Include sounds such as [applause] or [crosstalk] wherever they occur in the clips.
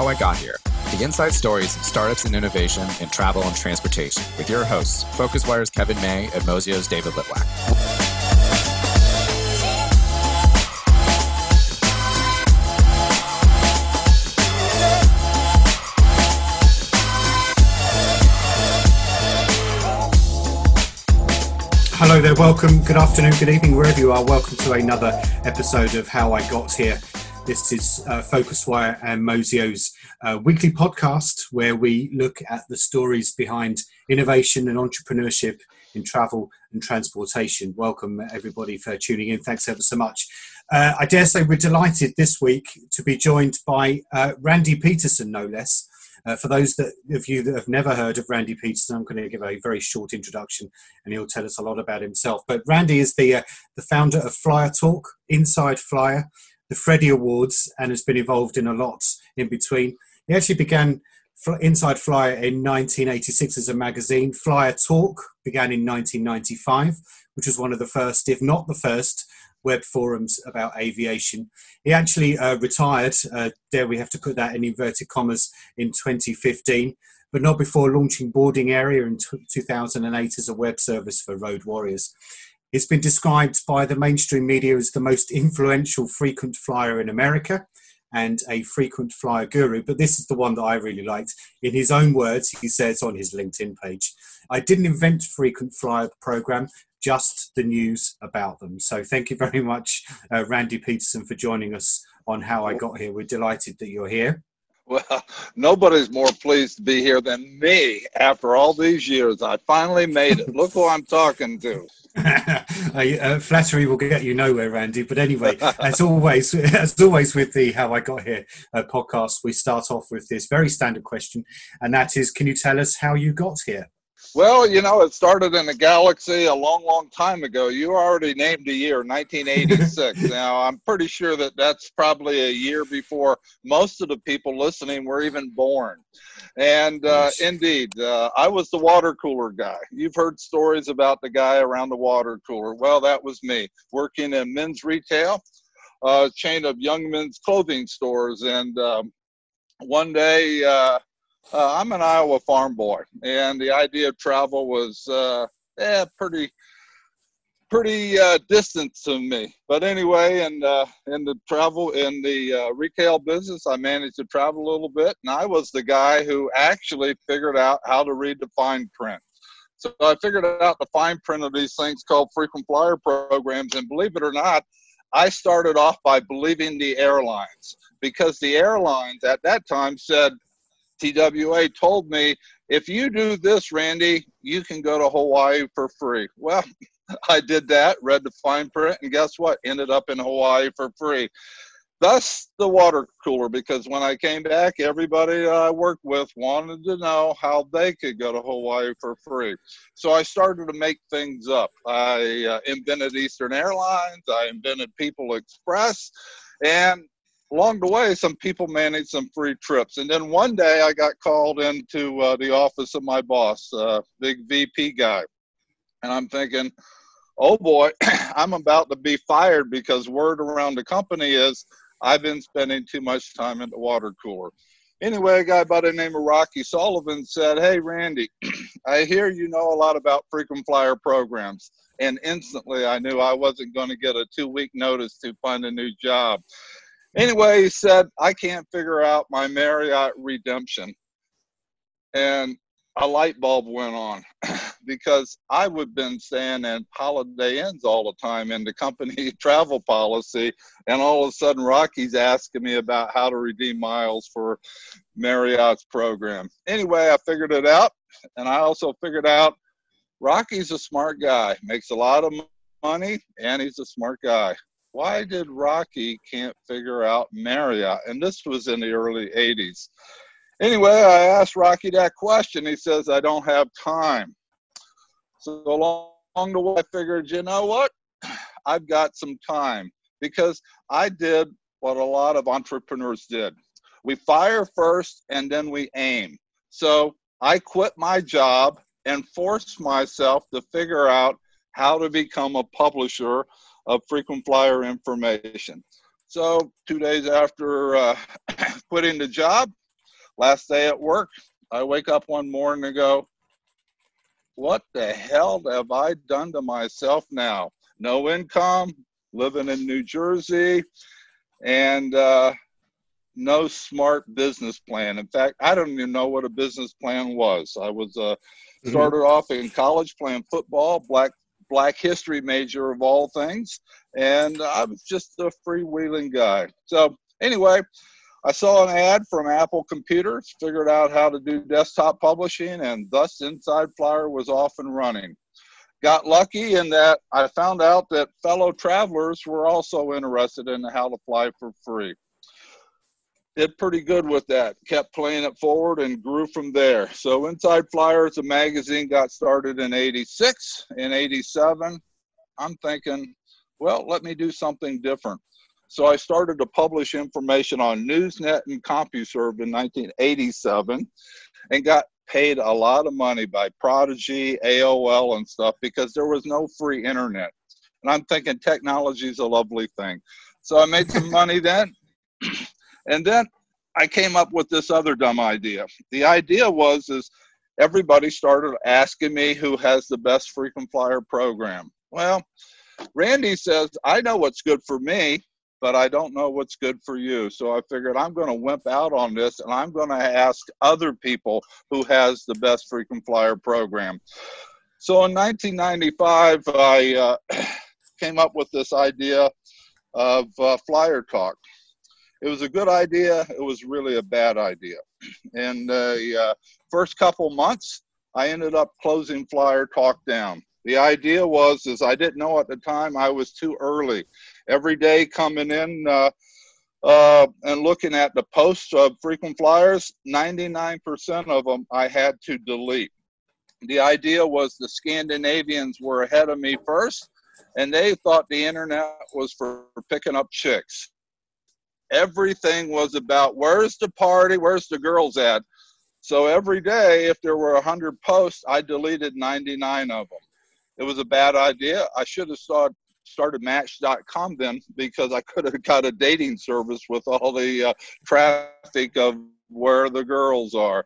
How I Got Here the inside stories of startups and innovation in travel and transportation with your hosts, PhocusWire's Kevin May and Mozio's David Litwak. Hello there, welcome. Good afternoon, good evening, wherever you are. Welcome to another episode of How I Got Here. This is uh, PhocusWire and Mozio's uh, weekly podcast where we look at the stories behind innovation and entrepreneurship in travel and transportation. Welcome, everybody, for tuning in. Thanks ever so much. Uh, I dare say we're delighted this week to be joined by uh, Randy Petersen, no less. Uh, for those that, of you that have never heard of Randy Petersen, I'm going to give a very short introduction, and he'll tell us a lot about himself. But Randy is the uh, the founder of Flyer Talk, Inside Flyer, the Freddie Awards, and has been involved in a lot in between. He actually began Inside Flyer in 1986 as a magazine. Flyer Talk began in 1995, which was one of the first, if not the first, web forums about aviation. He actually uh, retired, uh, there we have to put that in inverted commas, in 2015, but not before launching Boarding Area in t- 2008 as a web service for road warriors. It's been described by the mainstream media as the most influential frequent flyer in America and a frequent flyer guru, but this is the one that I really liked. In his own words, he says on his LinkedIn page, I didn't invent frequent flyer program, just the news about them. So thank you very much, uh, Randy Petersen, for joining us on How I Got Here. We're delighted that you're here. Well, nobody's more pleased to be here than me after all these years. I finally made it. Look who I'm talking to. [laughs] uh, flattery will get you nowhere, Randy. But anyway, as [laughs] always, [laughs] as always with the How I Got Here uh, podcast, we start off with this very standard question, and that is, can you tell us how you got here? Well, you know, it started in a galaxy a long, long time ago. You already named a year, 1986. [laughs] now, I'm pretty sure that that's probably a year before most of the people listening were even born. And uh, indeed, uh, I was the water cooler guy. You've heard stories about the guy around the water cooler. Well, that was me, working in men's retail, a uh, chain of young men's clothing stores. And um, one day, uh, uh, I'm an Iowa farm boy, and the idea of travel was uh, eh, pretty pretty uh, distant to me. But anyway, in uh, in the travel in the uh, retail business, I managed to travel a little bit, and I was the guy who actually figured out how to read the fine print. So I figured out the fine print of these things called frequent flyer programs, and believe it or not, I started off by believing the airlines because the airlines at that time said TWA told me, if you do this, Randy, you can go to Hawaii for free. Well, [laughs] I did that, read the fine print, and guess what? Ended up in Hawaii for free. Thus, the water cooler, because when I came back, everybody I worked with wanted to know how they could go to Hawaii for free. So I started to make things up. I uh, invented Eastern Airlines, I invented People Express, and along the way, some people managed some free trips. And then one day I got called into uh, the office of my boss, uh, big VP guy. And I'm thinking, oh boy, [clears throat] I'm about to be fired because word around the company is I've been spending too much time in the water cooler. Anyway, a guy by the name of Rocky Sullivan said, Hey, Randy, [clears throat] I hear you know a lot about frequent flyer programs. And instantly I knew I wasn't going to get a two week notice to find a new job. Anyway, he said, I can't figure out my Marriott redemption. And a light bulb went on [clears throat] because I would have been staying in Holiday Inns all the time in the company [laughs] travel policy, and all of a sudden Rocky's asking me about how to redeem miles for Marriott's program. Anyway, I figured it out, and I also figured out Rocky's a smart guy, makes a lot of money, and he's a smart guy why did Rocky can't figure out Marriott? And this was in the early 80s. Anyway, I asked Rocky that question. He says, I don't have time. So along the way, I figured, you know what? [clears throat] I've got some time because I did what a lot of entrepreneurs did. We fire first and then we aim. So I quit my job and forced myself to figure out how to become a publisher of frequent flyer information. So two days after uh, [clears throat] quitting the job, last day at work, I wake up one morning and go, what the hell have I done to myself now? No income, living in New Jersey, and uh, no smart business plan. In fact, I don't even know what a business plan was. I was uh, mm-hmm. started mm-hmm. off in college playing football, black black history major of all things, and I was just a freewheeling guy. So anyway, I saw an ad from Apple Computers, figured out how to do desktop publishing, and thus Inside Flyer was off and running. Got lucky in that I found out that fellow travelers were also interested in how to fly for free did pretty good with that. Kept playing it forward and grew from there. So Inside Flyers, the magazine, got started in '86. In '87, I'm thinking, well, let me do something different. So I started to publish information on Newsnet and CompuServe in 1987, and got paid a lot of money by Prodigy, AOL, and stuff because there was no free internet. And I'm thinking technology is a lovely thing. So I made some money then. [clears throat] And then I came up with this other dumb idea. The idea was is everybody started asking me who has the best frequent flyer program. Well, Randy says, I know what's good for me, but I don't know what's good for you. So I figured I'm going to wimp out on this and I'm going to ask other people who has the best frequent flyer program. So in 1995, I uh, [clears throat] came up with this idea of uh, Flyer Talk it was a good idea. It was really a bad idea. And the uh, first couple months, I ended up closing Flyer Talk down. The idea was, is I didn't know at the time I was too early. Every day coming in uh, uh, and looking at the posts of frequent flyers, 99% of them I had to delete. The idea was the Scandinavians were ahead of me first, and they thought the internet was for picking up chicks everything was about where's the party, where's the girls at. So every day, if there were 100 posts, I deleted 99 of them. It was a bad idea. I should have started started Match.com then because I could have [laughs] got a dating service with all the uh, traffic of where the girls are.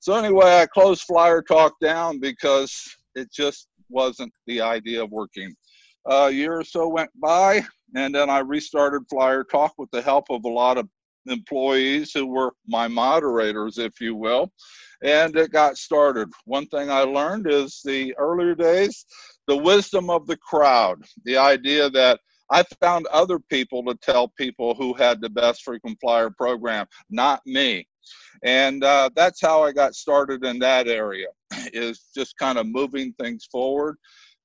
So anyway, I closed Flyer Talk down because it just wasn't the idea of working. A year or so went by, and then I restarted Flyer Talk with the help of a lot of employees who were my moderators, if you will. And it got started. One thing I learned is the earlier days, the wisdom of the crowd, the idea that I found other people to tell people who had the best frequent flyer program, not me. And uh, that's how I got started in that area, is just kind of moving things forward.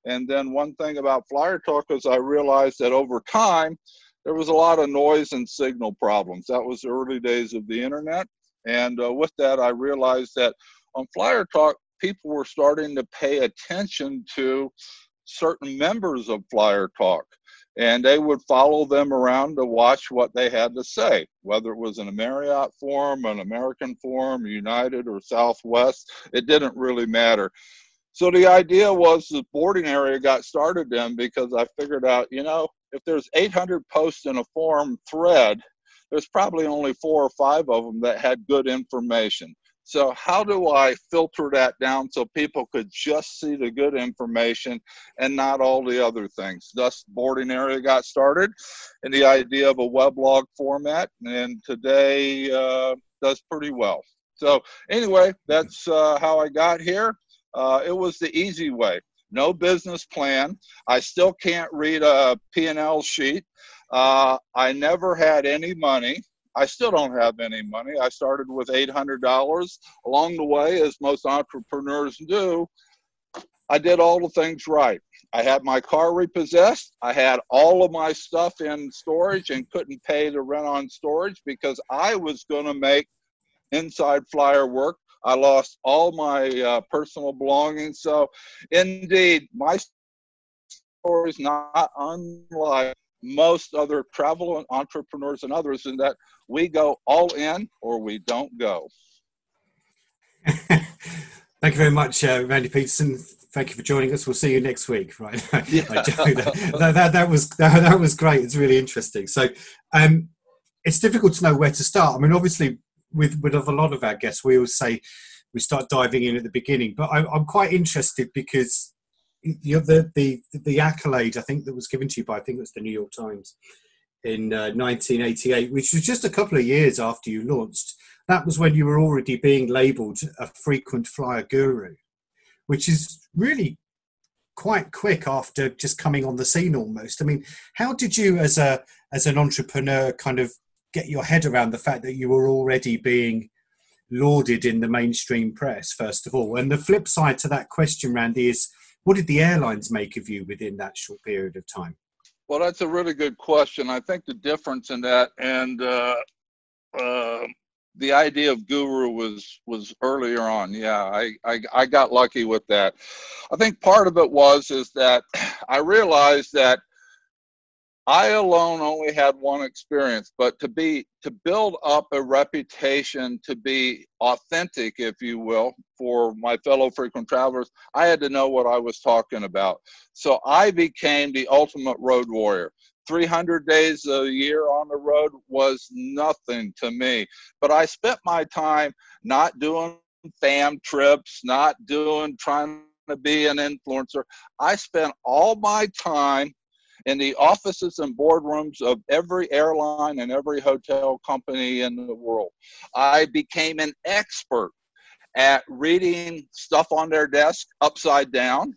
And then one thing about Flyer Talk is I realized that over time, there was a lot of noise and signal problems. That was the early days of the internet. And uh, with that, I realized that on Flyer Talk, people were starting to pay attention to certain members of Flyer Talk. And they would follow them around to watch what they had to say, whether it was in a Marriott forum, an American forum, United, or Southwest. It didn't really matter. So the idea was the boarding area got started then because I figured out, you know, if there's 800 posts in a forum thread, there's probably only four or five of them that had good information. So how do I filter that down so people could just see the good information and not all the other things? Thus, boarding area got started, and the idea of a weblog format, and today uh, does pretty well. So anyway, that's uh, how I got here. Uh, it was the easy way. No business plan. I still can't read a P&L sheet. Uh, I never had any money. I still don't have any money. I started with $800. Along the way, as most entrepreneurs do, I did all the things right. I had my car repossessed. I had all of my stuff in storage and couldn't pay the rent on storage because I was going to make inside flyer work I lost all my uh, personal belongings. So, indeed, my story is not unlike most other travel entrepreneurs and others in that we go all in or we don't go. [laughs] Thank you very much, uh, Randy Petersen. Thank you for joining us. We'll see you next week. Right? [laughs] Yeah. that, that, that, was that, that, was great. It's really interesting. So, um, it's difficult to know where to start. I mean, obviously, with with a lot of our guests, we always say we start diving in at the beginning. But I, I'm quite interested because you know, the the the accolade I think that was given to you by I think it was the New York Times in uh, 1988, which was just a couple of years after you launched. That was when you were already being labelled a frequent flyer guru, which is really quite quick after just coming on the scene almost. I mean, how did you as a as an entrepreneur kind of get your head around the fact that you were already being lauded in the mainstream press first of all? And the flip side to that question, Randy, is what did the airlines make of you within that short period of time? Well, that's a really good question. I think the difference in that and uh, uh, the idea of guru was was earlier on yeah I, I i got lucky with that i think part of it was is that [clears throat] i realized that i alone only had one experience but to be to build up a reputation to be authentic if you will for my fellow frequent travelers i had to know what i was talking about so i became the ultimate road warrior 300 days a year on the road was nothing to me. But I spent my time not doing fam trips, not doing trying to be an influencer. I spent all my time in the offices and boardrooms of every airline and every hotel company in the world. I became an expert at reading stuff on their desk upside down.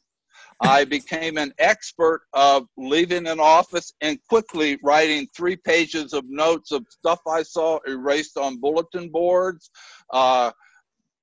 I [laughs] became an expert of leaving an office and quickly writing three pages of notes of stuff I saw erased on bulletin boards, uh,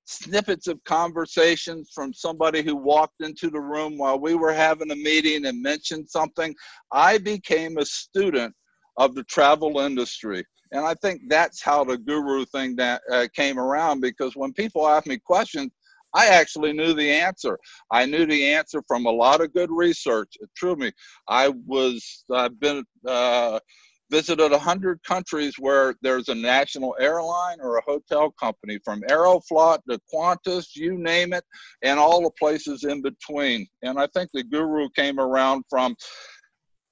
snippets of conversations from somebody who walked into the room while we were having a meeting and mentioned something. I became a student of the travel industry. And I think that's how the guru thing that uh, came around because when people ask me questions, I actually knew the answer. I knew the answer from a lot of good research. True me, I was I've been uh, visited a hundred countries where there's a national airline or a hotel company, from Aeroflot to Qantas, you name it, and all the places in between. And I think the guru came around from,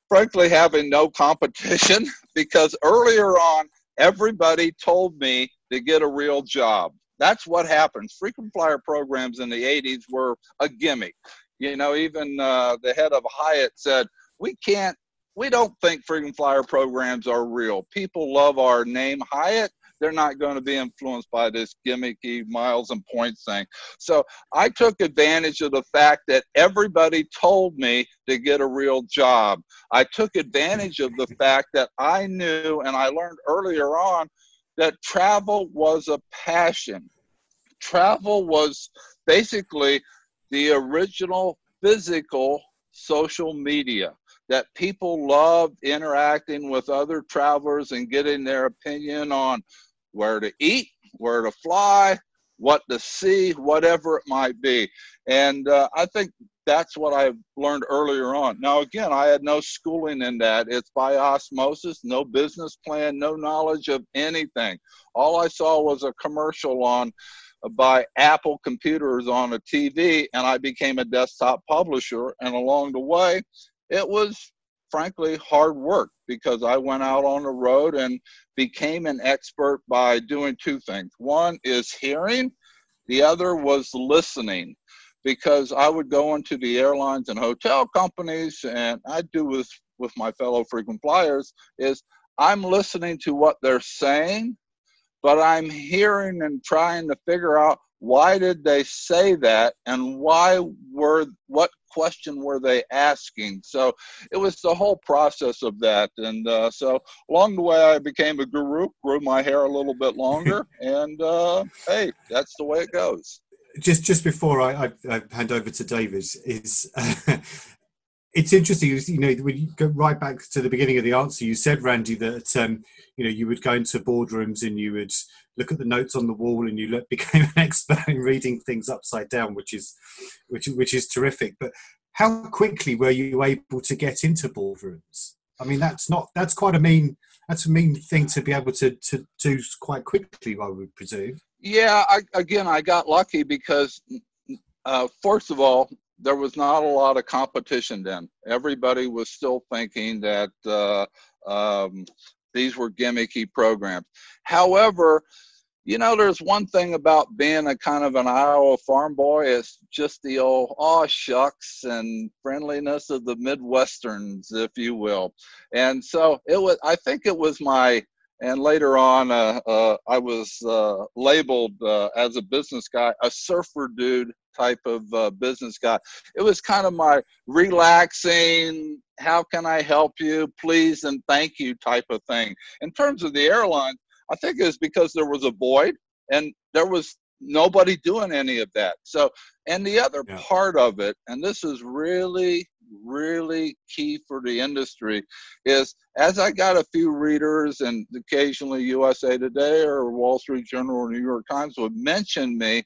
frankly, having no competition [laughs] because earlier on everybody told me to get a real job that's what happens. Frequent flyer programs in the 80s were a gimmick. You know, even uh, the head of Hyatt said, we can't, we don't think frequent flyer programs are real. People love our name Hyatt. They're not going to be influenced by this gimmicky miles and points thing. So I took advantage of the fact that everybody told me to get a real job. I took advantage of the fact that I knew, and I learned earlier on, that travel was a passion. Travel was basically the original physical social media that people loved interacting with other travelers and getting their opinion on where to eat, where to fly, what to see, whatever it might be. And uh, I think that's what I learned earlier on. Now, again, I had no schooling in that. It's by osmosis, no business plan, no knowledge of anything. All I saw was a commercial on by Apple computers on a TV, and I became a desktop publisher. And along the way, it was frankly hard work because I went out on the road and became an expert by doing two things. One is hearing, the other was listening because I would go into the airlines and hotel companies, and I do with with my fellow frequent flyers is I'm listening to what they're saying, but I'm hearing and trying to figure out why did they say that and why were what question were they asking? So it was the whole process of that and uh, so along the way i became a guru grew my hair a little bit longer [laughs] and uh, hey that's the way it goes. Just just before I, I, I hand over to David, is uh, [laughs] it's interesting. You know, when you go right back to the beginning of the answer, you said, Randy, that um, you know you would go into boardrooms and you would look at the notes on the wall, and you look, [laughs] became an expert in reading things upside down, which is which which is terrific. But how quickly were you able to get into boardrooms? I mean, that's not that's quite a mean that's a mean thing to be able to to do quite quickly. I would presume. Yeah, I, again, I got lucky because, uh, first of all, there was not a lot of competition then. Everybody was still thinking that uh, um, these were gimmicky programs. However, you know, there's one thing about being a kind of an Iowa farm boy. It's just the old aw shucks and friendliness of the Midwesterns, if you will. And so it was. I think it was my. And later on, uh, uh, I was uh, labeled uh, as a business guy, a surfer dude type of uh, business guy. It was kind of my relaxing, how can I help you, please and thank you type of thing. In terms of the airline, I think it was because there was a void and there was nobody doing any of that. So, and the other yeah. part of it, and this is really, really key for the industry, is as I got a few readers and occasionally USA Today or Wall Street Journal or New York Times would mention me,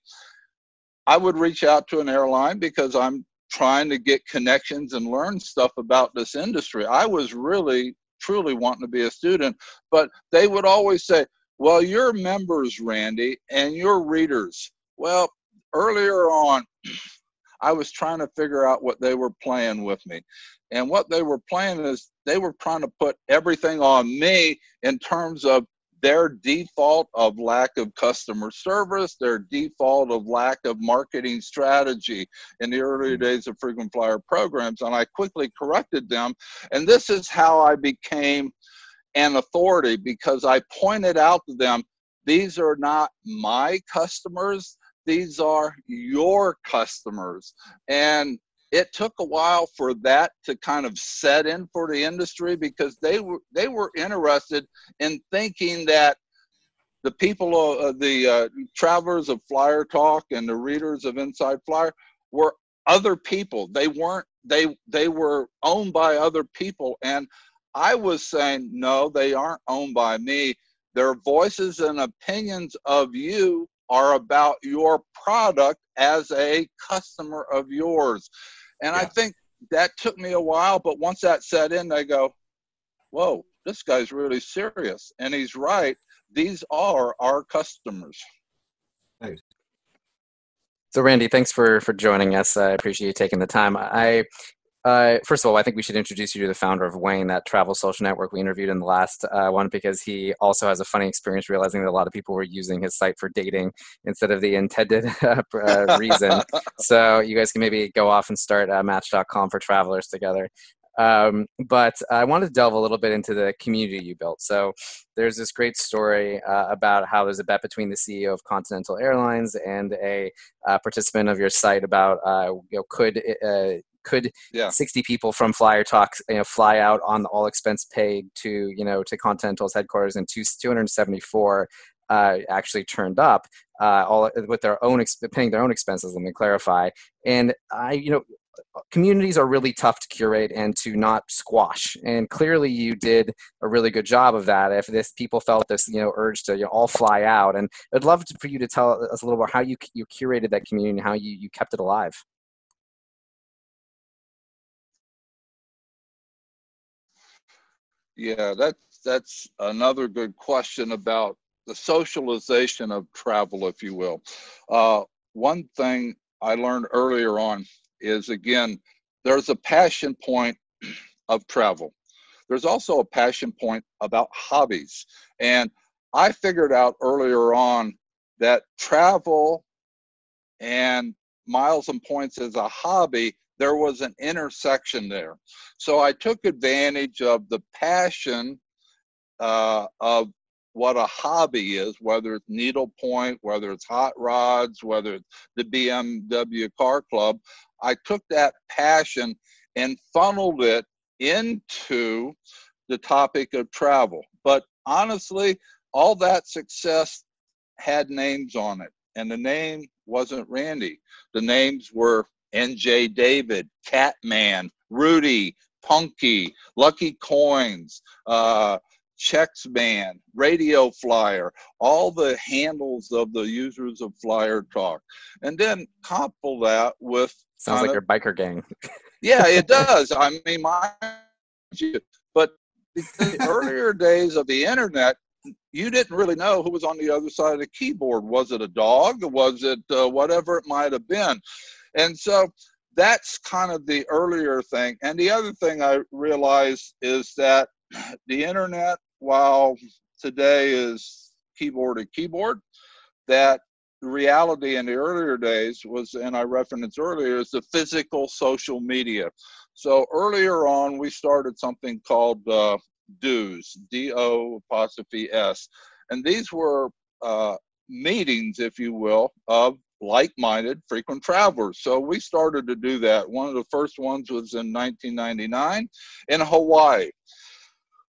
I would reach out to an airline because I'm trying to get connections and learn stuff about this industry. I was really truly wanting to be a student, but they would always say, well, your members, Randy, and your readers. Well, earlier on, [clears throat] I was trying to figure out what they were playing with me. And what they were playing is they were trying to put everything on me in terms of their default of lack of customer service, their default of lack of marketing strategy in the early hmm. days of frequent flyer programs. And I quickly corrected them. And this is how I became an authority because I pointed out to them these are not my customers, these are your customers. And it took a while for that to kind of set in for the industry because they were they were interested in thinking that the people uh, the uh, travelers of flyer talk and the readers of inside flyer were other people. They weren't they they were owned by other people. And i was saying no they aren't owned by me. Their voices and opinions of you are about your product as a customer of yours and yeah. I think that took me a while, but once that set in, they go, whoa, this guy's really serious. And he's right. These are our customers. Thanks. So, Randy, thanks for for joining us. I appreciate you taking the time. I uh, first of all, I think we should introduce you to the founder of WAYN, that travel social network we interviewed in the last uh, one, because he also has a funny experience realizing that a lot of people were using his site for dating instead of the intended [laughs] uh, reason. [laughs] so you guys can maybe go off and start uh, Match.com for travelers together. Um, but I wanted to delve a little bit into the community you built. So there's this great story uh, about how there's a bet between the CEO of Continental Airlines and a uh, participant of your site about uh, you know, could uh, could yeah. 60 people from flyer talk you know fly out on all expense paid to you know to continental's headquarters and two, 274 uh, actually turned up uh, all with their own paying their own expenses let me clarify. And i you know communities are really tough to curate and to not squash. And clearly you did a really good job of that. If this people felt this you know urge to you know, all fly out. And i'd love to, for you to tell us a little more how you you curated that community and how you, you kept it alive Yeah, that's that's another good question about the socialization of travel, if you will. Uh, one thing I learned earlier on is again, there's a passion point [clears throat] of travel. There's also a passion point about hobbies. And I figured out earlier on that travel and miles and points as a hobby there was an intersection there. So I took advantage of the passion uh, of what a hobby is, whether it's needlepoint, whether it's hot rods, whether it's the BMW car club. I took that passion and funneled it into the topic of travel. But honestly, all that success had names on it, and the name wasn't Randy. The names were NJ David, Catman, Rudy, Punky, Lucky Coins, uh, Checks Man, Radio Flyer, all the handles of the users of Flyer Talk. And then couple that with. Sounds like your biker gang. [laughs] yeah, it [laughs] does. I mean, my. But the earlier [laughs] days of the internet, you didn't really know who was on the other side of the keyboard. Was it a dog? Was it uh, whatever it might have been? And so that's kind of the earlier thing. And the other thing I realized is that [clears throat] the internet, while today is keyboard to keyboard. That reality in the earlier days was, and I referenced earlier, is the physical social media. So earlier on, we started something called uh, DOS, D O apostrophe S. And these were uh, meetings, if you will, of like minded frequent travelers. So we started to do that. One of the first ones was in 1999 in Hawaii.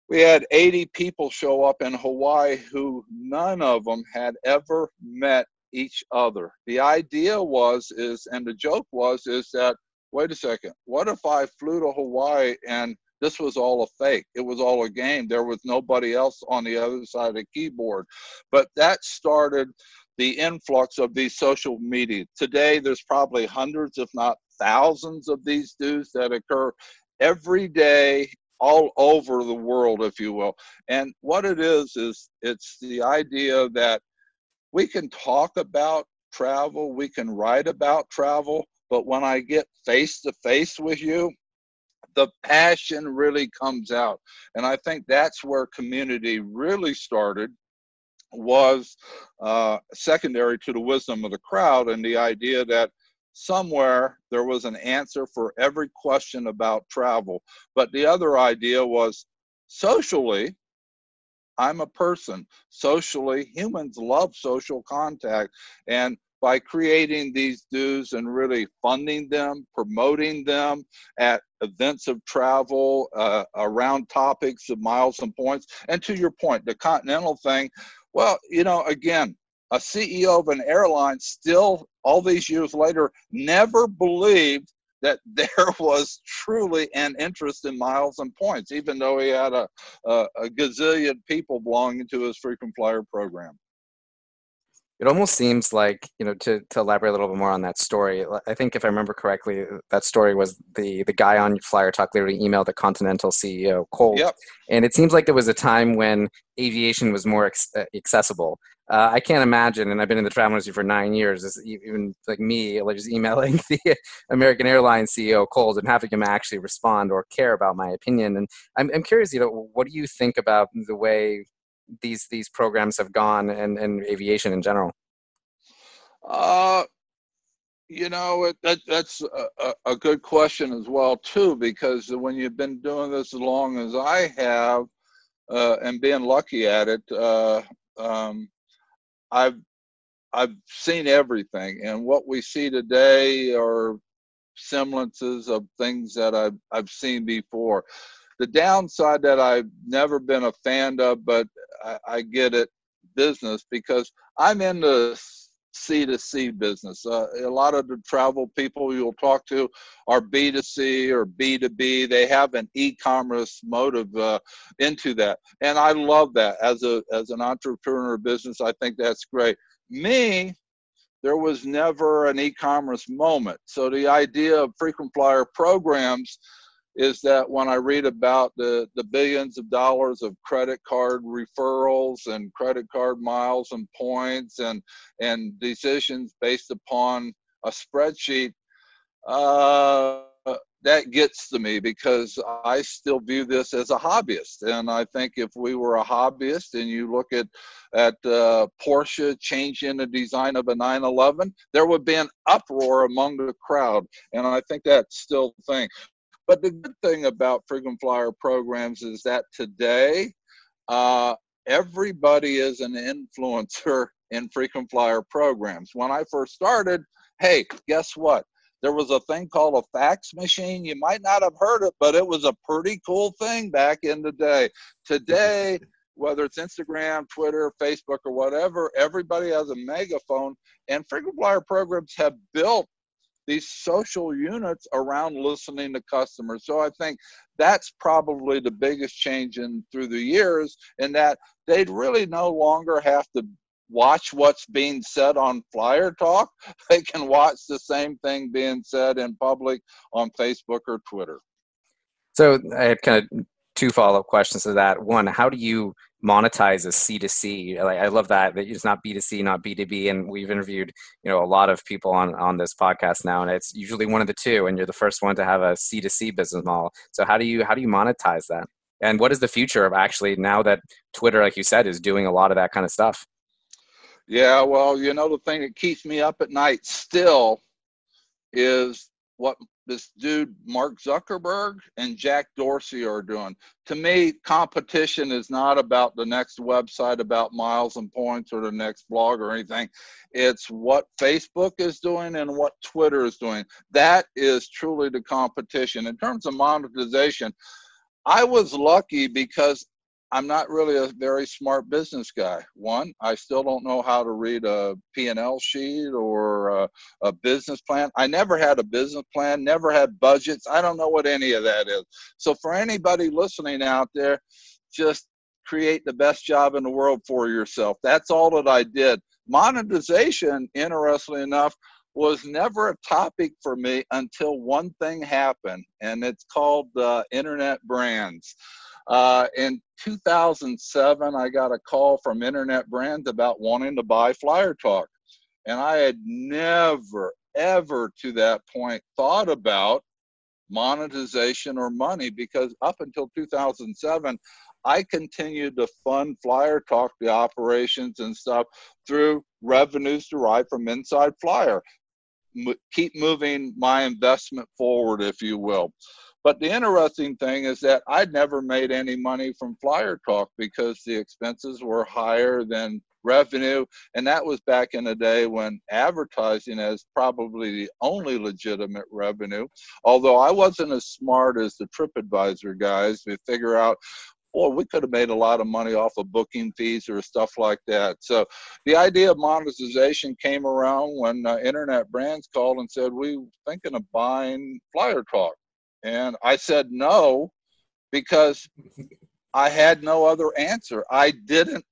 We had 80 people show up in Hawaii who none of them had ever met each other. The idea was is and the joke was is that wait a second, what if I flew to Hawaii and this was all a fake. It was all a game. There was nobody else on the other side of the keyboard. But that started the influx of these social media. Today, there's probably hundreds, if not thousands, of these DOS that occur every day all over the world, if you will. And what it is, is it's the idea that we can talk about travel, we can write about travel, but when I get face to face with you, the passion really comes out. And I think that's where community really started was uh, secondary to the wisdom of the crowd and the idea that somewhere there was an answer for every question about travel. But the other idea was socially, I'm a person. Socially, humans love social contact. And by creating these DOS and really funding them, promoting them at events of travel, uh, around topics of miles and points. And to your point, the Continental thing, well, you know, again, a CEO of an airline still, all these years later, never believed that [laughs] there was truly an interest in miles and points, even though he had a, a, a gazillion people belonging to his frequent flyer program. It almost seems like you know to to elaborate a little bit more on that story. I think if I remember correctly, uh, that story was the the guy on Flyer Talk literally emailed the Continental CEO Colt, yep. and it seems like there was a time when aviation was more uh, accessible. Uh, I can't imagine, and I've been in the travel industry for nine years. Even like me, like just emailing [laughs] the American Airlines CEO Colt and having him actually respond or care about my opinion. And I'm I'm curious, you know, what do you think about the way these these programs have gone and, and aviation in general? Uh, you know, it, that, that's a, a, good question as well too, because when you've been doing this as long as I have, uh, and being lucky at it, uh, um, I've I've seen everything, and what we see today are semblances of things that I've I've seen before. The downside that I've never been a fan of, but I, I get it, business because I'm in the C to C business. Uh, a lot of the travel people you'll talk to are B to C or B to B. They have an e-commerce motive uh, into that, and I love that as a as an entrepreneur business. I think that's great. Me, there was never an e-commerce moment. So the idea of frequent flyer programs is that when I read about the, the billions of dollars of credit card referrals and credit card miles and points and, and decisions based upon a spreadsheet, uh, that gets to me because I still view this as a hobbyist. And I think if we were a hobbyist and you look at, at uh, Porsche changing the design of a 911, there would be an uproar among the crowd. And I think that's still the thing. But the good thing about frequent flyer programs is that today, uh, everybody is an influencer in frequent flyer programs. When I first started, hey, guess what? There was a thing called a fax machine. You might not have heard it, but it was a pretty cool thing back in the day. Today, [laughs] whether it's Instagram, Twitter, Facebook, or whatever, everybody has a megaphone, and frequent flyer programs have built these social units around listening to customers. So I think that's probably the biggest change in through the years in that they'd really no longer have to watch what's being said on flyer talk [laughs] they can watch the same thing being said in public on facebook or twitter so i have kind of two follow-up questions to that one how do you monetize as C2C. Like, I love that that it's not B2C, not B2B. And we've interviewed, you know, a lot of people on on this podcast now, and it's usually one of the two. And you're the first one to have a C2C business model. So how do you how do you monetize that? And what is the future of actually now that Twitter, like you said, is doing a lot of that kind of stuff? Yeah, well, you know, the thing that keeps me up at night still is what this dude Mark Zuckerberg and Jack Dorsey are doing. To me, competition is not about the next website about miles and points or the next blog or anything. It's what Facebook is doing and what Twitter is doing. That is truly the competition. In terms of monetization, I was lucky because I'm not really a very smart business guy. One, I still don't know how to read a P&L sheet or a, a, business plan. I never had a business plan, never had budgets. I don't know what any of that is. So for anybody listening out there, just create the best job in the world for yourself. That's all that I did. Monetization, interestingly enough, was never a topic for me until one thing happened, and it's called uh, internet brands. Uh, in 2007, I got a call from Internet Brands about wanting to buy Flyer Talk. And I had never, ever to that point thought about monetization or money because up until 2007, I continued to fund Flyer Talk, the operations and stuff, through revenues derived from Inside Flyer. M- keep moving my investment forward, if you will. But the interesting thing is that I'd never made any money from Flyer Talk because the expenses were higher than revenue. And that was back in the day when advertising is probably the only legitimate revenue. Although I wasn't as smart as the TripAdvisor guys to figure out, well, we could have made a lot of money off of booking fees or stuff like that. So the idea of monetization came around when uh, internet brands called and said, we're thinking of buying Flyer Talk. And I said no because I had no other answer. I didn't.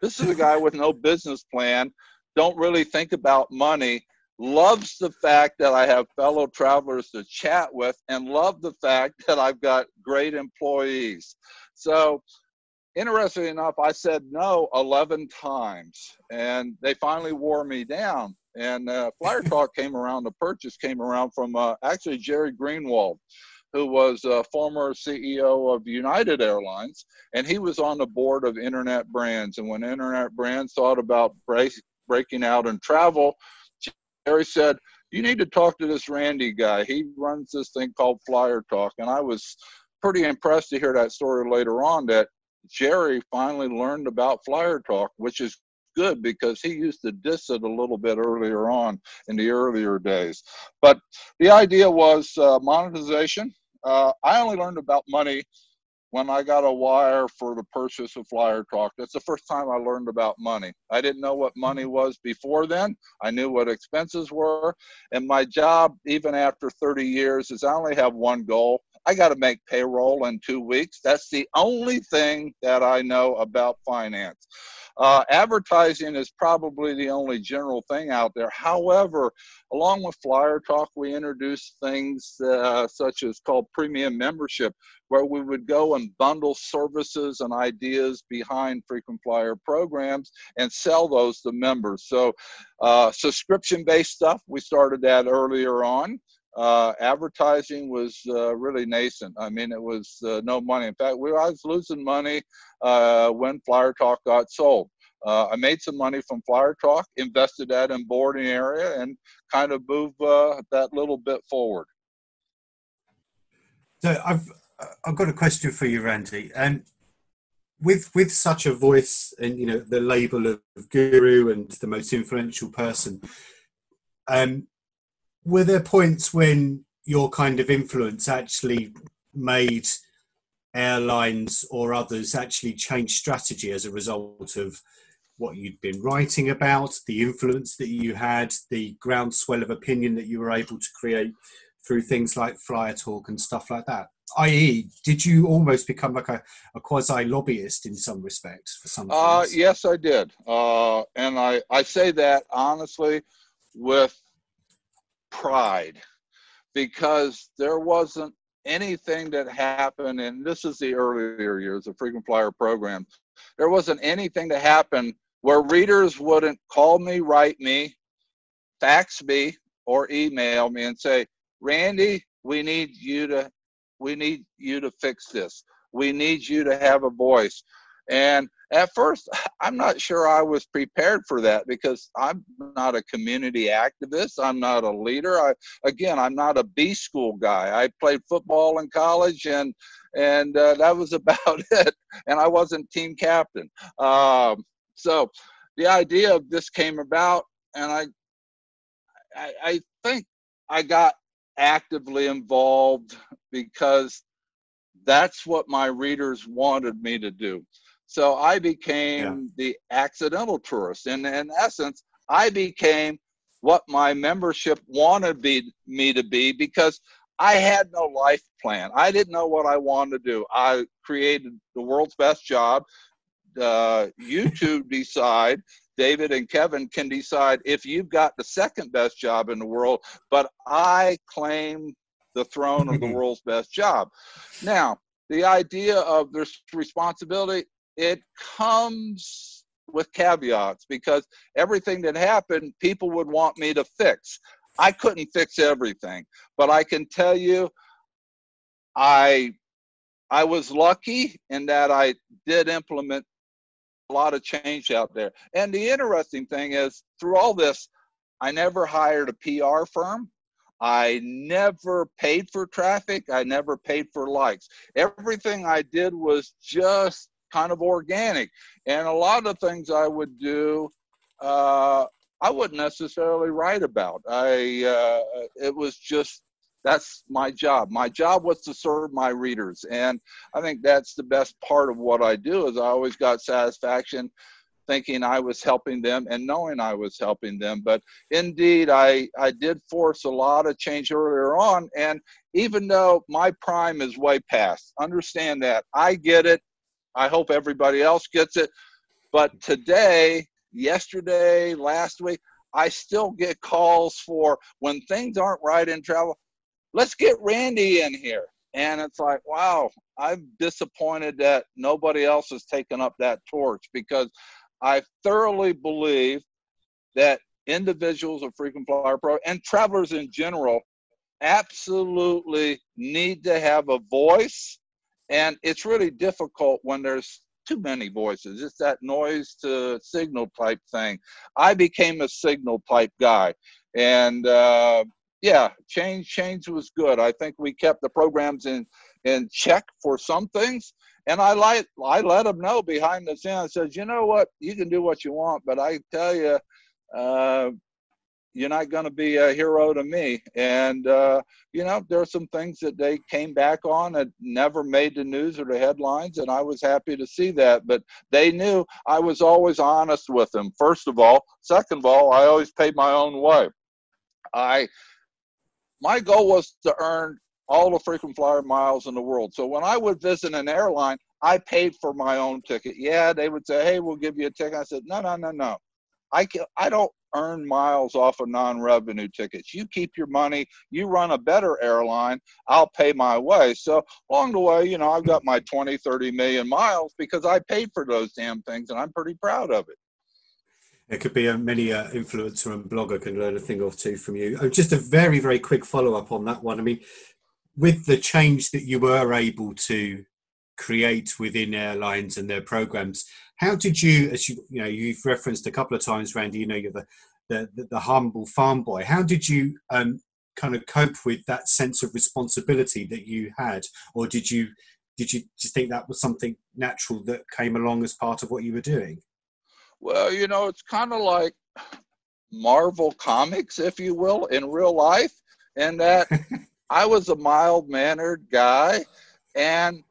This is a guy with no business plan, don't really think about money, loves the fact that I have fellow travelers to chat with, and love the fact that I've got great employees. So, interestingly enough, I said no 11 times, and they finally wore me down. And uh, Flyer Talk came around, the purchase came around from uh, actually Jerry Greenwald, who was a former CEO of United Airlines, and he was on the board of Internet Brands. And when Internet Brands thought about break, breaking out in travel, Jerry said, You need to talk to this Randy guy. He runs this thing called Flyer Talk. And I was pretty impressed to hear that story later on that Jerry finally learned about Flyer Talk, which is good because he used to diss it a little bit earlier on in the earlier days. But the idea was uh, monetization. Uh, I only learned about money when I got a wire for the purchase of Flyer Talk. That's the first time I learned about money. I didn't know what money was before then. I knew what expenses were. And my job, even after 30 years, is I only have one goal. I got to make payroll in two weeks. That's the only thing that I know about finance. Uh, advertising is probably the only general thing out there. However, along with Flyer Talk, we introduced things uh, such as called premium membership, where we would go and bundle services and ideas behind frequent flyer programs and sell those to members. So, uh, subscription based stuff, we started that earlier on uh, advertising was uh, really nascent. I mean, it was uh, no money. In fact, we, I was losing money uh, when Flyer Talk got sold. Uh, I made some money from Flyer Talk, invested that in boarding area, and kind of moved uh, that little bit forward. So I've I've got a question for you, Randy. And with with such a voice and you know the label of guru and the most influential person, um, were there points when your kind of influence actually made airlines or others actually change strategy as a result of what you'd been writing about, the influence that you had, the groundswell of opinion that you were able to create through things like Flyer Talk and stuff like that? I.e., did you almost become like a, a quasi lobbyist in some respects for some? Uh, yes, I did, uh, and I I say that honestly with pride because there wasn't anything that happened, and this is the earlier years of frequent flyer program. There wasn't anything to happen where readers wouldn't call me, write me, fax me, or email me and say, Randy, we need you to we need you to fix this. We need you to have a voice. And at first, [sighs] I'm not sure I was prepared for that because I'm not a community activist. I'm not a leader. I, again, I'm not a B school guy. I played football in college and and uh, [laughs] that was about [laughs] it. And I wasn't team captain. Um, so the idea of this came about, and I, I, I think I got actively involved because that's what my readers wanted me to do. So I became yeah. the accidental tourist. And in essence, I became what my membership wanted be, me to be because I had no life plan. I didn't know what I wanted to do. I created the world's best job. Uh, you two decide, David and Kevin can decide if you've got the second best job in the world, but I claim the throne of the [laughs] world's best job. Now, the idea of this responsibility, it comes with caveats because everything that happened, people would want me to fix. I couldn't fix everything, but I can tell you, I I was lucky in that I did implement a lot of change out there. And the interesting thing is, through all this, I never hired a PR firm. I never paid for traffic. I never paid for likes. Everything I did was just kind of organic. And a lot of things I would do, uh, I wouldn't necessarily write about. I uh, it was just that's my job. My job was to serve my readers, and I think that's the best part of what I do. Is I always got satisfaction thinking I was helping them and knowing I was helping them. But indeed, I, I did force a lot of change earlier on. And even though my prime is way past, understand that. I get it. I hope everybody else gets it. But today, yesterday, last week, I still get calls for when things aren't right in travel. Let's get Randy in here. And it's like, wow, I'm disappointed that nobody else has taken up that torch because I thoroughly believe that individuals of frequent flyer pro and travelers in general absolutely need to have a voice and it's really difficult when there's too many voices. It's that noise to signal type thing. I became a signal type guy, and uh, yeah, change change was good. I think we kept the programs in in check for some things, and I like I let them know behind the scenes. I you know what, you can do what you want, but I tell you, uh, you're not going to be a hero to me. And, uh, you know, there are some things that they came back on that never made the news or the headlines, and I was happy to see that. But they knew I was always honest with them, first of all. Second of all, I always paid my own way. I, my goal was to earn all the frequent flyer miles in the world. So when I would visit an airline, I paid for my own ticket. Yeah, they would say, "Hey, we'll give you a ticket." I said, "No, no, no, no. I can, I don't earn miles off of non-revenue tickets. You keep your money. You run a better airline. I'll pay my way. So along the way, you know, I've got my 20, 30 million miles because I paid for those damn things, and I'm pretty proud of it. It could be a many uh, influencer and blogger can learn a thing or two from you. Oh, just a very, very quick follow up on that one. I mean, with the change that you were able to create within airlines and their programs. How did you, as you you know, you've referenced a couple of times, Randy. You know, you're the the, the, the humble farm boy. How did you um, kind of cope with that sense of responsibility that you had, or did you did you just think that was something natural that came along as part of what you were doing? Well, you know, it's kind of like Marvel comics, if you will, in real life, and that [laughs] I was a mild mannered guy, and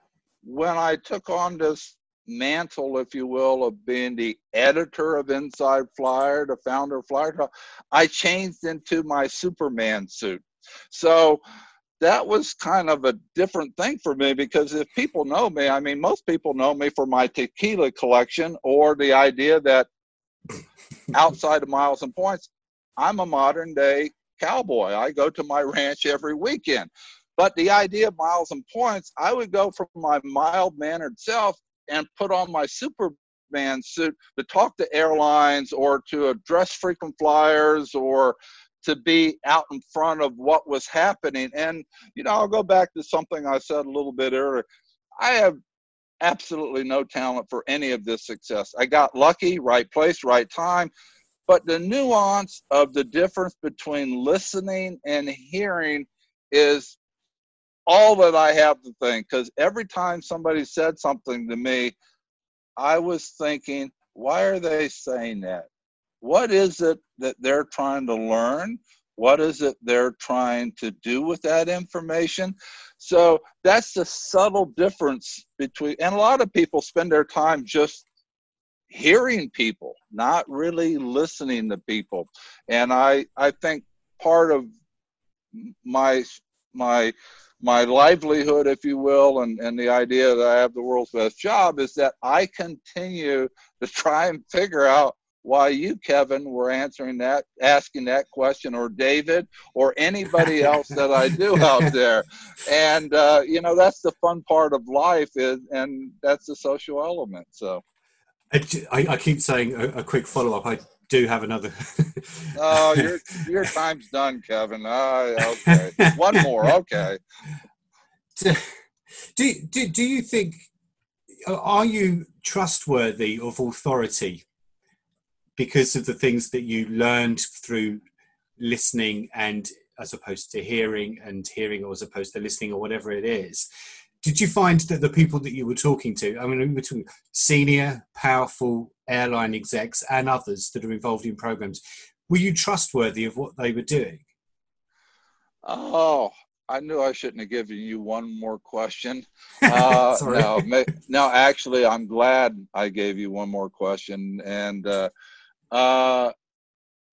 when I took on this mantle, if you will, of being the editor of Inside Flyer, the founder of FlyerTalk, I changed into my Superman suit. So that was kind of a different thing for me because if people know me, I mean, most people know me for my tequila collection or the idea that [laughs] outside of miles and points, I'm a modern day cowboy. I go to my ranch every weekend. But the idea of miles and points, I would go from my mild mannered self and put on my Superman suit to talk to airlines or to address frequent flyers or to be out in front of what was happening. And, you know, I'll go back to something I said a little bit earlier. I have absolutely no talent for any of this success. I got lucky, right place, right time. But the nuance of the difference between listening and hearing is all that I have to think. Because every time somebody said something to me, I was thinking, why are they saying that? What is it that they're trying to learn? What is it they're trying to do with that information? So that's the subtle difference between, and a lot of people spend their time just hearing people, not really listening to people. And I, I think part of my, my, my livelihood, if you will, and, and the idea that I have the world's best job is that I continue to try and figure out why you, Kevin, were answering that, asking that question, or David, or anybody [laughs] else that I do out there. And uh, you know, that's the fun part of life, is, and that's the social element. So, I, I keep saying a, a quick follow up. I do have another. [laughs] oh, your your time's done, Kevin. Uh, okay, one more. Okay. [laughs] Do, do do you think? Are you trustworthy of authority because of the things that you learned through listening and as opposed to hearing and hearing or as opposed to listening or whatever it is did you find that the people that you were talking to i mean between senior powerful airline execs and others that are involved in programs were you trustworthy of what they were doing oh I knew I shouldn't have given you one more question. [laughs] Uh, no, no, actually, I'm glad I gave you one more question. And uh, uh,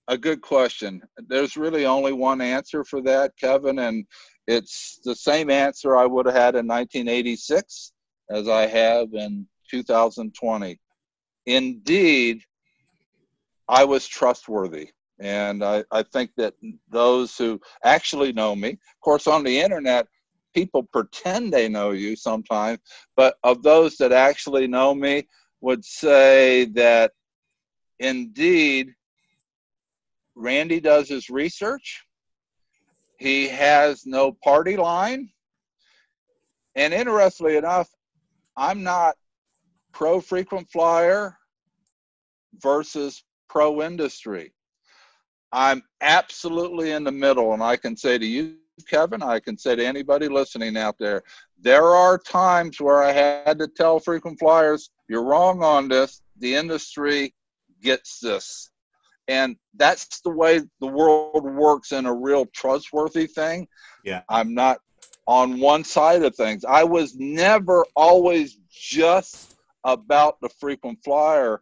a good question. There's really only one answer for that, Kevin, and it's the same answer I would have had in 1986 as I have in 2020. Indeed, I was trustworthy. And I, I think that those who actually know me, of course, on the internet, people pretend they know you sometimes, but of those that actually know me, would say that indeed, Randy does his research. He has no party line. And interestingly enough, I'm not pro frequent flyer versus pro industry. I'm absolutely in the middle. And I can say to you, Kevin, I can say to anybody listening out there, there are times where I had to tell frequent flyers, you're wrong on this. The industry gets this. And that's the way the world works in a real trustworthy thing. Yeah. I'm not on one side of things. I was never always just about the frequent flyer.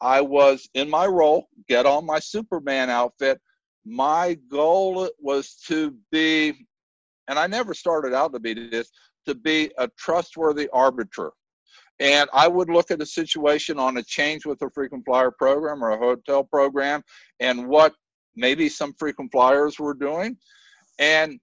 I was in my role, get on my Superman outfit. My goal was to be, and I never started out to be this, to be a trustworthy arbiter. And I would look at a situation on a change with a frequent flyer program or a hotel program and what maybe some frequent flyers were doing. And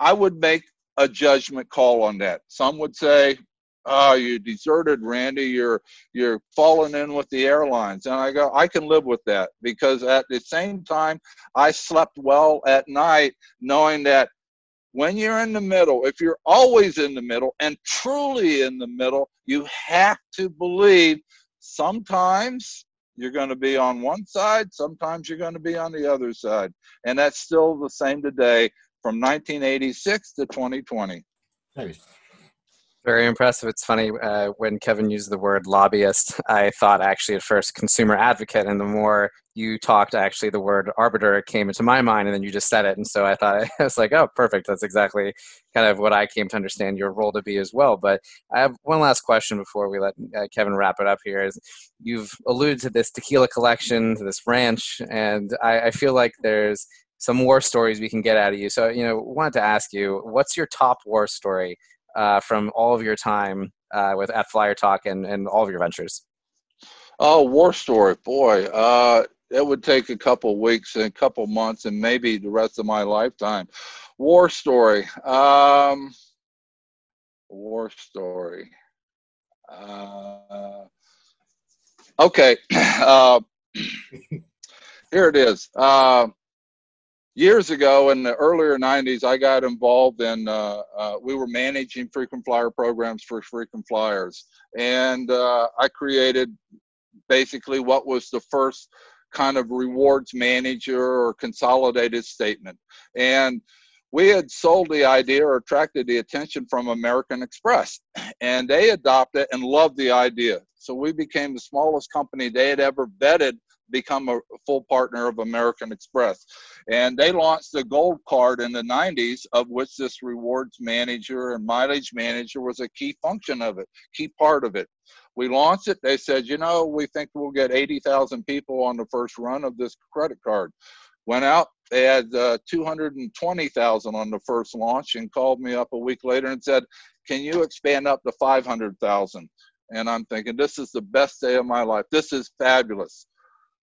I would make a judgment call on that. Some would say, oh you deserted randy you're you're falling in with the airlines and i go i can live with that because at the same time i slept well at night knowing that when you're in the middle, if you're always in the middle and truly in the middle, you have to believe sometimes you're going to be on one side, sometimes you're going to be on the other side. And that's still the same today from 1986 to 2020. Very impressive. It's funny uh, when Kevin used the word lobbyist, I thought actually at first consumer advocate, and the more you talked, actually the word arbiter came into my mind, and then you just said it, and so I thought [laughs] I was like, oh, perfect. That's exactly kind of what I came to understand your role to be as well. But I have one last question before we let uh, Kevin wrap it up. Here is you've alluded to this tequila collection, to this ranch, and I, I feel like there's some war stories we can get out of you. So you know, wanted to ask you, what's your top war story? Uh, from all of your time uh, with at FlyerTalk and, and all of your ventures? Oh, war story, boy. Uh, it would take a couple weeks and a couple months and maybe the rest of my lifetime. War story. Um, war story. Uh, okay. [clears throat] Uh, [clears throat] here it is. Uh, years ago in the earlier 90s, I got involved in, uh, uh, we were managing frequent flyer programs for frequent flyers. And uh, I created basically what was the first kind of rewards manager or consolidated statement. And we had sold the idea or attracted the attention from American Express, and they adopted and loved the idea. So we became the smallest company they had ever vetted become a full partner of American Express. And they launched the gold card in the 90s, of which this rewards manager and mileage manager was a key function of it, key part of it. We launched it. They said, you know, we think we'll get 80,000 people on the first run of this credit card. Went out, they had uh, 220,000 on the first launch and called me up a week later and said, can you expand up to 500,000? And I'm thinking, this is the best day of my life. This is fabulous.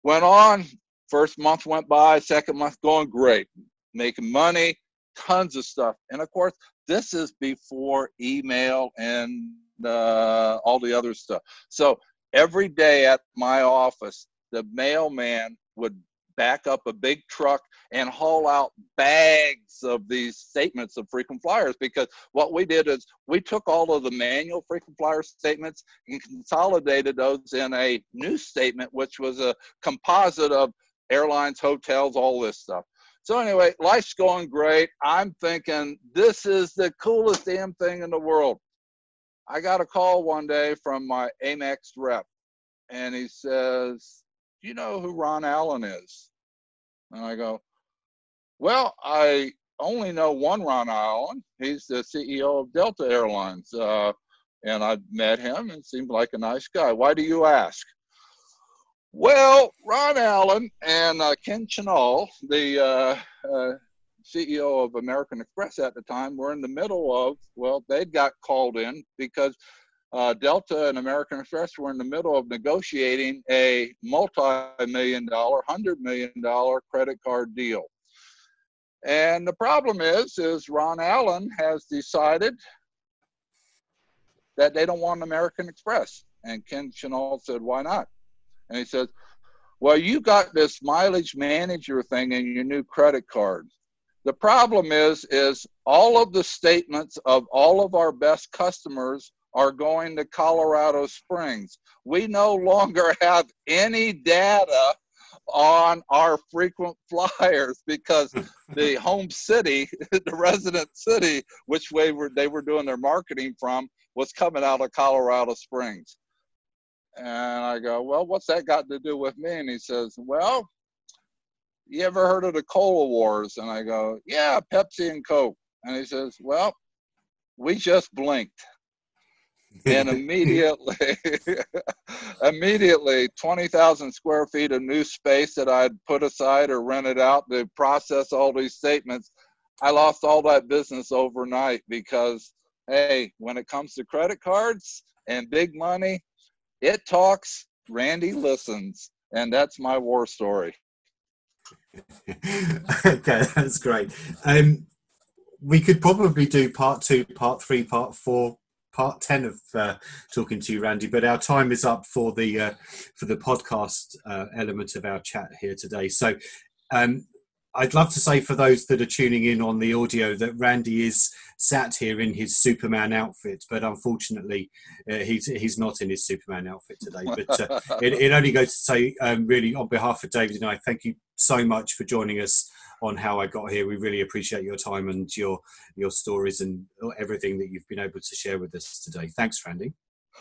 Went on, first month went by, second month going great, making money, tons of stuff. And of course, this is before email and uh, all the other stuff. So every day at my office, the mailman would back up a big truck and haul out bags of these statements of frequent flyers. Because what we did is we took all of the manual frequent flyer statements and consolidated those in a new statement which was a composite of airlines hotels all this stuff. So anyway life's going great. I'm thinking this is the coolest damn thing in the world. I got a call one day from my amex rep and he says you know who Ron Allen is? And I go, well, I only know one Ron Allen. He's the CEO of Delta Airlines. Uh, and I met him and seemed like a nice guy. Why do you ask? Well, Ron Allen and uh, Ken Chenault, the uh, uh CEO of American Express at the time, were in the middle of, well, they'd got called in because uh, Delta and American Express were in the middle of negotiating a multi-million dollar, hundred million dollar credit card deal. And the problem is, is Ron Allen has decided that they don't want American Express. And Ken Chenault said, why not? And he says, well, you got this mileage manager thing in your new credit card. The problem is, is all of the statements of all of our best customers are going to Colorado Springs. We no longer [laughs] have any data on our frequent [laughs] flyers because [laughs] the home city, the resident city, which way were, they were doing their marketing from, was coming out of Colorado Springs. And I go, well, what's that got to do with me? And he says, well, you ever heard of the Cola Wars? And I go, yeah, Pepsi and Coke. And he says, well, we just blinked and immediately [laughs] immediately 20,000 square feet of new space that I'd put aside or rented out to process all these statements I lost all that business overnight because hey when it comes to credit cards and big money it talks Randy listens and that's my war story. [laughs] Okay that's great. Um we could probably do part two part three part four part 10 of uh, talking to you randy but our time is up for the uh, for the podcast uh, element of our chat here today so um, I'd love to say for those that are tuning in on the audio that Randy is sat here in his Superman outfit, but unfortunately uh, he's he's not in his Superman outfit today. But uh, it, it, only goes to say, um, really, on behalf of David and I, thank you so much for joining us on how I got here. We really appreciate your time and your your stories and everything that you've been able to share with us today. Thanks, Randy.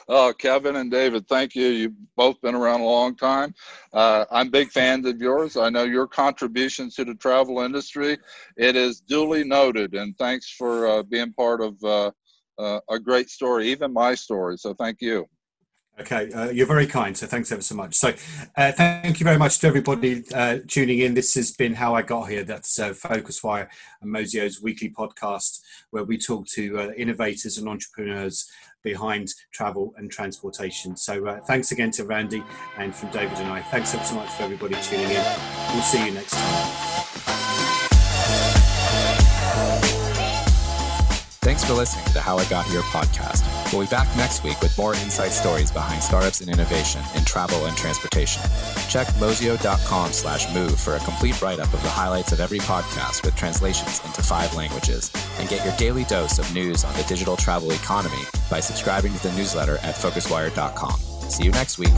Oh, Kevin and David, thank you. You've both been around a long time. Uh, I'm big fans of yours. I know your contributions to the travel industry. It is duly noted, and thanks for uh, being part of uh, uh a great story, even my story. So thank you. Okay, uh, you're very kind, so thanks ever so much. So, uh, thank you very much to everybody uh, tuning in. This has been How I Got Here. That's uh, PhocusWire and Mozio's weekly podcast where we talk to uh, innovators and entrepreneurs behind travel and transportation. So, uh, thanks again to Randy and from David and I. Thanks ever so much for everybody tuning in. We'll see you next time. Thanks for listening to the How I Got Here podcast. We'll be back next week with more insight stories behind startups and innovation in travel and transportation. Check mozio.com slash move for a complete write-up of the highlights of every podcast with translations into five languages. And get your daily dose of news on the digital travel economy by subscribing to the newsletter at phocuswire.com. See you next week.